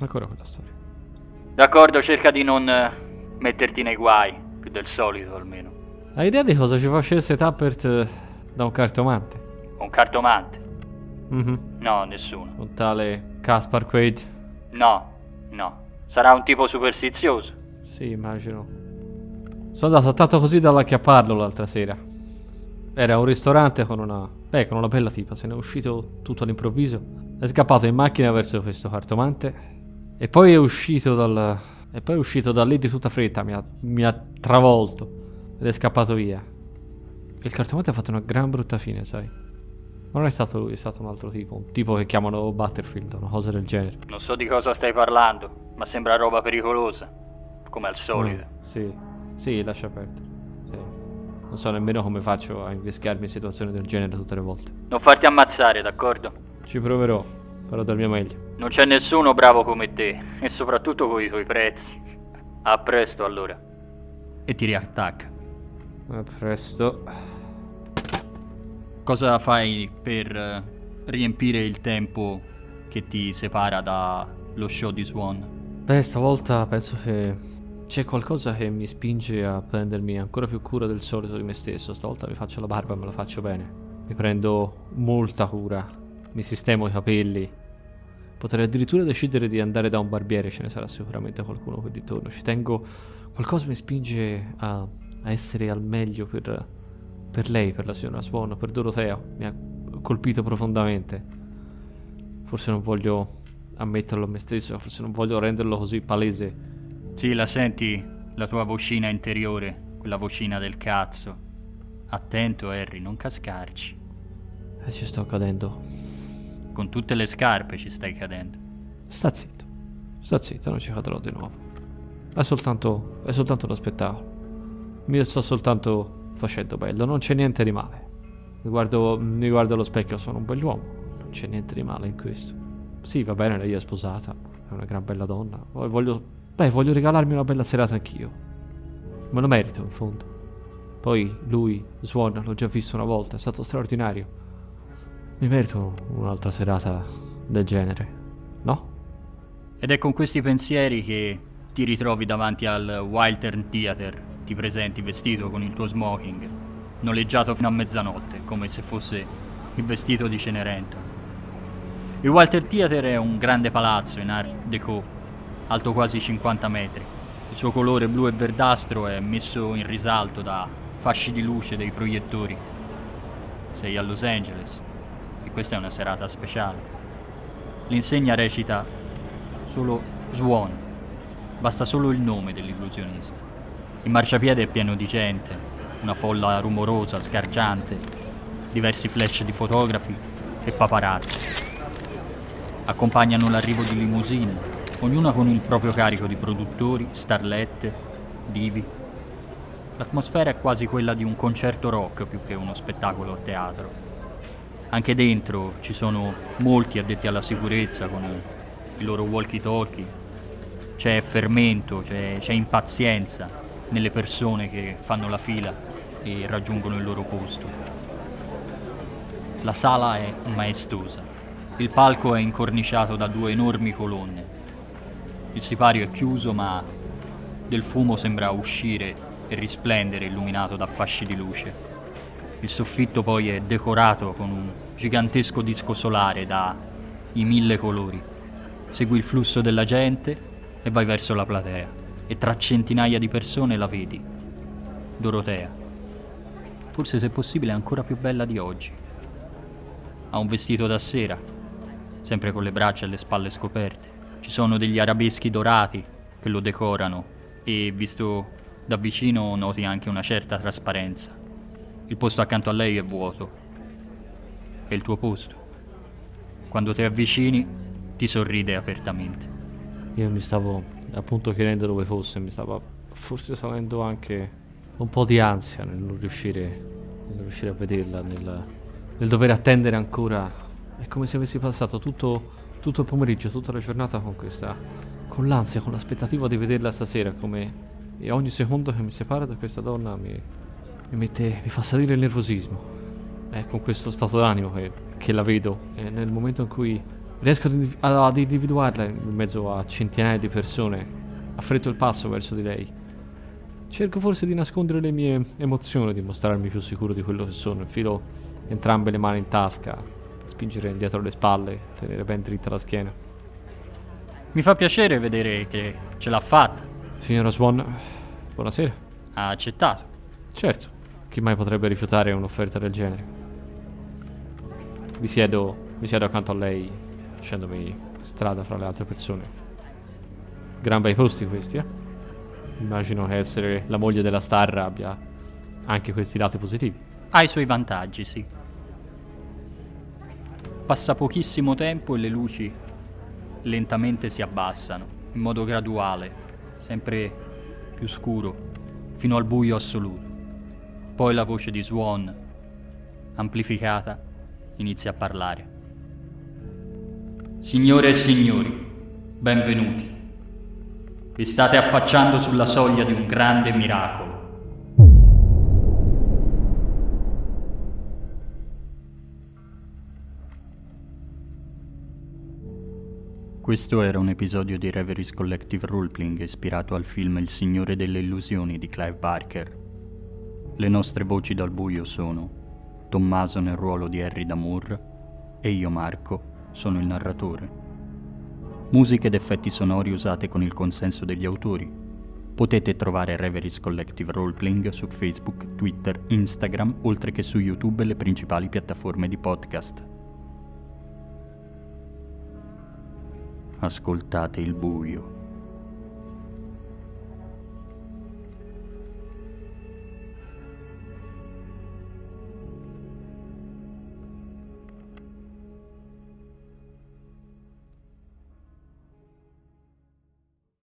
Speaker 2: Ancora quella storia.
Speaker 1: D'accordo, cerca di non eh, metterti nei guai, più del solito almeno.
Speaker 2: Hai idea di cosa ci facesse Tappert eh, da un cartomante?
Speaker 1: Un cartomante?
Speaker 2: Mhm.
Speaker 1: No, nessuno.
Speaker 2: Un tale Caspar Quaid?
Speaker 1: No, no. Sarà un tipo superstizioso.
Speaker 2: Sì, immagino. Sono andato tanto così dall'acchiapparlo l'altra sera. Era un ristorante con una... Beh, con una bella tipa. Se n'è uscito tutto all'improvviso. È scappato in macchina verso questo cartomante. E poi è uscito dal... E poi è uscito da lì di tutta fretta. Mi ha, mi ha travolto. Ed è scappato via. E il cartomante ha fatto una gran brutta fine, sai. Ma non è stato lui, è stato un altro tipo. Un tipo che chiamano Butterfield, una cosa del genere.
Speaker 1: Non so di cosa stai parlando, ma sembra roba pericolosa. Come al solito.
Speaker 2: Mm, sì, sì, lascia perdere. Non so nemmeno come faccio a invischiarmi in situazioni del genere tutte le volte.
Speaker 1: Non farti ammazzare, d'accordo?
Speaker 2: Ci proverò, farò del mio meglio.
Speaker 1: Non c'è nessuno bravo come te, e soprattutto con i tuoi prezzi. A presto allora. E ti riattacca.
Speaker 2: A presto.
Speaker 1: Cosa fai per eh, riempire il tempo che ti separa dallo show di Swan?
Speaker 2: Beh, stavolta penso che c'è qualcosa che mi spinge a prendermi ancora più cura del solito di me stesso. Stavolta mi faccio la barba e me la faccio bene. Mi prendo molta cura. Mi sistemo i capelli. Potrei addirittura decidere di andare da un barbiere, ce ne sarà sicuramente qualcuno qui di torno. Ci tengo. Qualcosa mi spinge a, a essere al meglio per, per lei, per la signora Swan, per Dorotea. Mi ha colpito profondamente. Forse non voglio ammetterlo a me stesso, forse non voglio renderlo così palese.
Speaker 1: Sì, la senti, la tua vocina interiore, quella vocina del cazzo. Attento, Harry, non cascarci.
Speaker 2: E ci sto cadendo.
Speaker 1: Con tutte le scarpe ci stai cadendo.
Speaker 2: Sta zitto. Sta zitto, non ci cadrò di nuovo. È soltanto. è soltanto uno spettacolo. Mi sto soltanto facendo bello, non c'è niente di male. Mi guardo, mi guardo allo specchio, sono un bell'uomo. Non c'è niente di male in questo. Sì, va bene, lei è sposata, è una gran bella donna. Voglio. Beh, voglio regalarmi una bella serata anch'io. Me lo merito, in fondo. Poi lui, Swan, l'ho già visto una volta, è stato straordinario. Mi merito un'altra serata del genere, no?
Speaker 1: Ed è con questi pensieri che ti ritrovi davanti al Wiltern Theater, ti presenti vestito con il tuo smoking, noleggiato fino a mezzanotte, come se fosse il vestito di Cenerentola. Il Walter Theater è un grande palazzo in Art Deco, alto quasi 50 metri. Il suo colore blu e verdastro è messo in risalto da fasci di luce dei proiettori. Sei a Los Angeles e questa è una serata speciale. L'insegna recita solo Swan, basta solo il nome dell'illusionista. Il marciapiede è pieno di gente, una folla rumorosa, sgargiante, diversi flash di fotografi e paparazzi accompagnano l'arrivo di limousine, ognuna con il proprio carico di produttori, starlette, divi. L'atmosfera è quasi quella di un concerto rock più che uno spettacolo a teatro. Anche dentro ci sono molti addetti alla sicurezza con i loro walkie-talkie. C'è fermento, c'è, c'è impazienza nelle persone che fanno la fila e raggiungono il loro posto. La sala è maestosa. Il palco è incorniciato da due enormi colonne. Il sipario è chiuso, ma del fumo sembra uscire e risplendere illuminato da fasci di luce. Il soffitto poi è decorato con un gigantesco disco solare da i mille colori. Segui il flusso della gente e vai verso la platea. E tra centinaia di persone la vedi. Dorotea. Forse se possibile ancora più bella di oggi. Ha un vestito da sera, sempre con le braccia e le spalle scoperte. Ci sono degli arabeschi dorati che lo decorano e visto da vicino noti anche una certa trasparenza. Il posto accanto a lei è vuoto. È il tuo posto. Quando ti avvicini ti sorride apertamente.
Speaker 2: Io mi stavo appunto chiedendo dove fosse, mi stava forse salendo anche un po' di ansia nel non riuscire, nel riuscire a vederla, nel, nel dover attendere ancora è come se avessi passato tutto, tutto il pomeriggio, tutta la giornata con questa. con l'ansia, con l'aspettativa di vederla stasera. Come. E ogni secondo che mi separa da questa donna mi, mi mette. mi fa salire il nervosismo. È con questo stato d'animo che, che la vedo. E nel momento in cui riesco ad, indiv- ad individuarla in mezzo a centinaia di persone, affretto il passo verso di lei. Cerco forse di nascondere le mie emozioni, di mostrarmi più sicuro di quello che sono. Infilo entrambe le mani in tasca, spingere dietro le spalle, tenere ben dritta la schiena.
Speaker 1: Mi fa piacere vedere che ce l'ha fatta.
Speaker 2: Signora Swan, buonasera.
Speaker 1: Ha accettato.
Speaker 2: Certo, chi mai potrebbe rifiutare un'offerta del genere? Mi siedo, mi siedo accanto a lei, facendomi strada fra le altre persone. Gran bei posti questi, eh? Immagino che essere la moglie della star abbia anche questi lati positivi.
Speaker 1: Ha i suoi vantaggi, sì. Passa pochissimo tempo e le luci lentamente si abbassano, in modo graduale, sempre più scuro, fino al buio assoluto. Poi la voce di Swan, amplificata, inizia a parlare. Signore e signori, benvenuti. Vi state affacciando sulla soglia di un grande miracolo. Questo era un episodio di Reveries Collective Roleplaying ispirato al film Il Signore delle Illusioni di Clive Barker. Le nostre voci dal buio sono Tommaso nel ruolo di Harry Damour e io Marco sono il narratore. Musiche ed effetti sonori usate con il consenso degli autori. Potete trovare Reveries Collective Roleplaying su Facebook, Twitter, Instagram, oltre che su YouTube e le principali piattaforme di podcast. Ascoltate il buio.